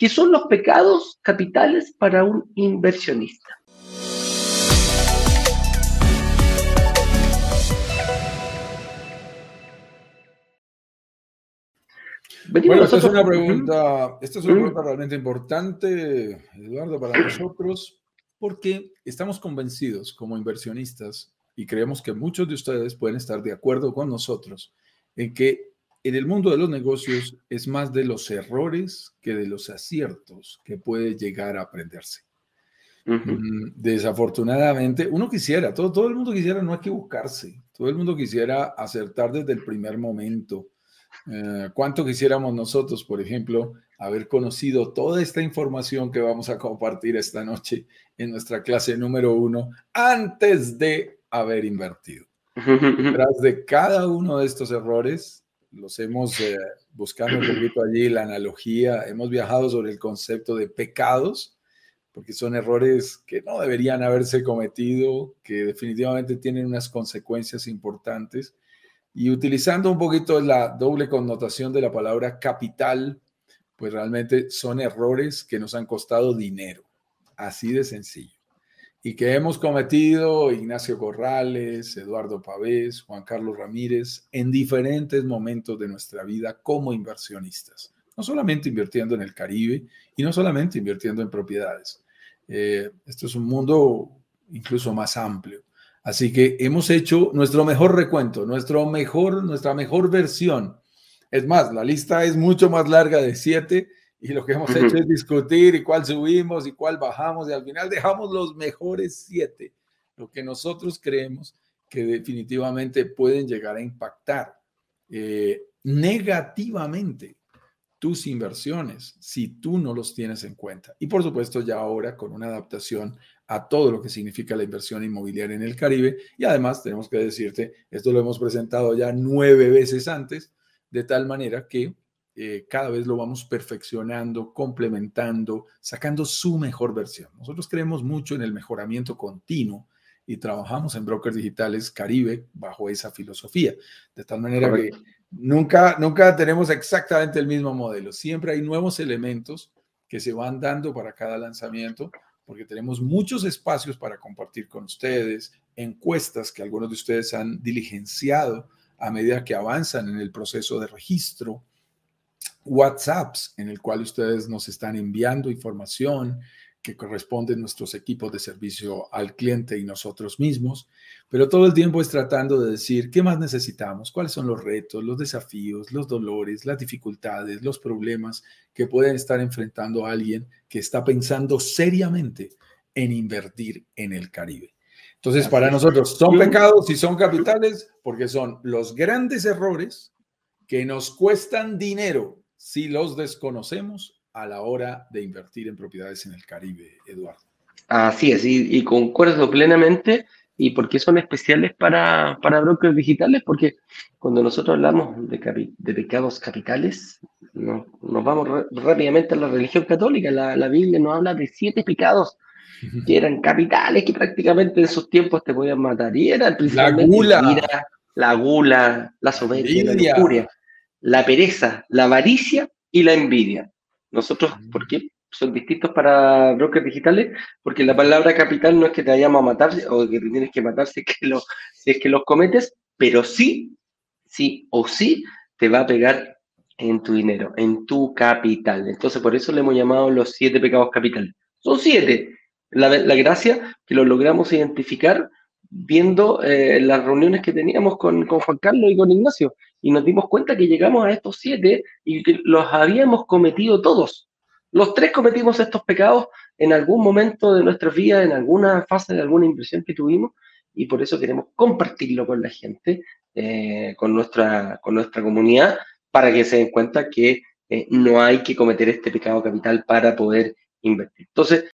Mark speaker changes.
Speaker 1: ¿Qué son los pecados capitales para un inversionista?
Speaker 2: bueno, esta es una pregunta, esta es una pregunta realmente importante, Eduardo, para nosotros, porque estamos convencidos como inversionistas y creemos que muchos de ustedes pueden estar de acuerdo con nosotros en que en el mundo de los negocios es más de los errores que de los aciertos que puede llegar a aprenderse. Mm, desafortunadamente, uno quisiera, todo, todo el mundo quisiera no equivocarse, todo el mundo quisiera acertar desde el primer momento. Eh, ¿Cuánto quisiéramos nosotros, por ejemplo, haber conocido toda esta información que vamos a compartir esta noche en nuestra clase número uno antes de haber invertido? Tras de cada uno de estos errores, los hemos eh, un poquito allí la analogía, hemos viajado sobre el concepto de pecados, porque son errores que no deberían haberse cometido, que definitivamente tienen unas consecuencias importantes. Y utilizando un poquito la doble connotación de la palabra capital, pues realmente son errores que nos han costado dinero, así de sencillo y que hemos cometido Ignacio Corrales, Eduardo Pavés, Juan Carlos Ramírez en diferentes momentos de nuestra vida como inversionistas. No solamente invirtiendo en el Caribe y no solamente invirtiendo en propiedades. Eh, esto es un mundo incluso más amplio. Así que hemos hecho nuestro mejor recuento, nuestro mejor, nuestra mejor versión. Es más, la lista es mucho más larga de siete y lo que hemos hecho es discutir y cuál subimos y cuál bajamos y al final dejamos los mejores siete, lo que nosotros creemos que definitivamente pueden llegar a impactar eh, negativamente tus inversiones si tú no los tienes en cuenta. Y por supuesto ya ahora con una adaptación a todo lo que significa la inversión inmobiliaria en el Caribe. Y además tenemos que decirte, esto lo hemos presentado ya nueve veces antes, de tal manera que eh, cada vez lo vamos perfeccionando, complementando, sacando su mejor versión. Nosotros creemos mucho en el mejoramiento continuo y trabajamos en Brokers Digitales Caribe bajo esa filosofía, de tal manera que nunca, nunca tenemos exactamente el mismo modelo, siempre hay nuevos elementos que se van dando para cada lanzamiento, porque tenemos muchos espacios para compartir con ustedes, encuestas que algunos de ustedes han diligenciado a medida que avanzan en el proceso de registro, WhatsApps en el cual ustedes nos están enviando información que corresponde a nuestros equipos de servicio al cliente y nosotros mismos, pero todo el tiempo es tratando de decir qué más necesitamos, cuáles son los retos, los desafíos, los dolores, las dificultades, los problemas que pueden estar enfrentando a alguien que está pensando seriamente en invertir en el Caribe. Entonces, para nosotros, son pecados y son capitales porque son los grandes errores que nos cuestan dinero si los desconocemos a la hora de invertir en propiedades en el Caribe, Eduardo.
Speaker 1: Así es, y, concuerdo plenamente. ¿Y por qué son especiales para, para brokers digitales? Porque cuando nosotros hablamos de, de pecados capitales, nos vamos rápidamente a la religión católica. La, la, Biblia nos habla de siete pecados que eran capitales, que prácticamente en esos tiempos te podían matar. Y eran
Speaker 2: principalmente la gula,
Speaker 1: la, gula, la soberbia, la lujuria la pereza, la avaricia y la envidia. Nosotros, ¿por qué? Son distintos para brokers digitales, porque la palabra capital no es que te vayamos a matar o que te tienes que matar si es que, lo, si es que los cometes, pero sí, sí o sí te va a pegar en tu dinero, en tu capital. Entonces, por eso le hemos llamado los siete pecados capitales. Son siete. La, la gracia que lo logramos identificar viendo eh, las reuniones que teníamos con, con, Juan Carlos y con Ignacio, y nos dimos cuenta que llegamos a estos siete y que los habíamos cometido todos. Los tres cometimos estos pecados en algún momento de nuestra vida, en alguna fase de alguna impresión que tuvimos, y por eso queremos compartirlo con la gente, eh, con, nuestra, con nuestra comunidad, para que se den cuenta que eh, no hay que cometer este pecado capital para poder invertir. Entonces,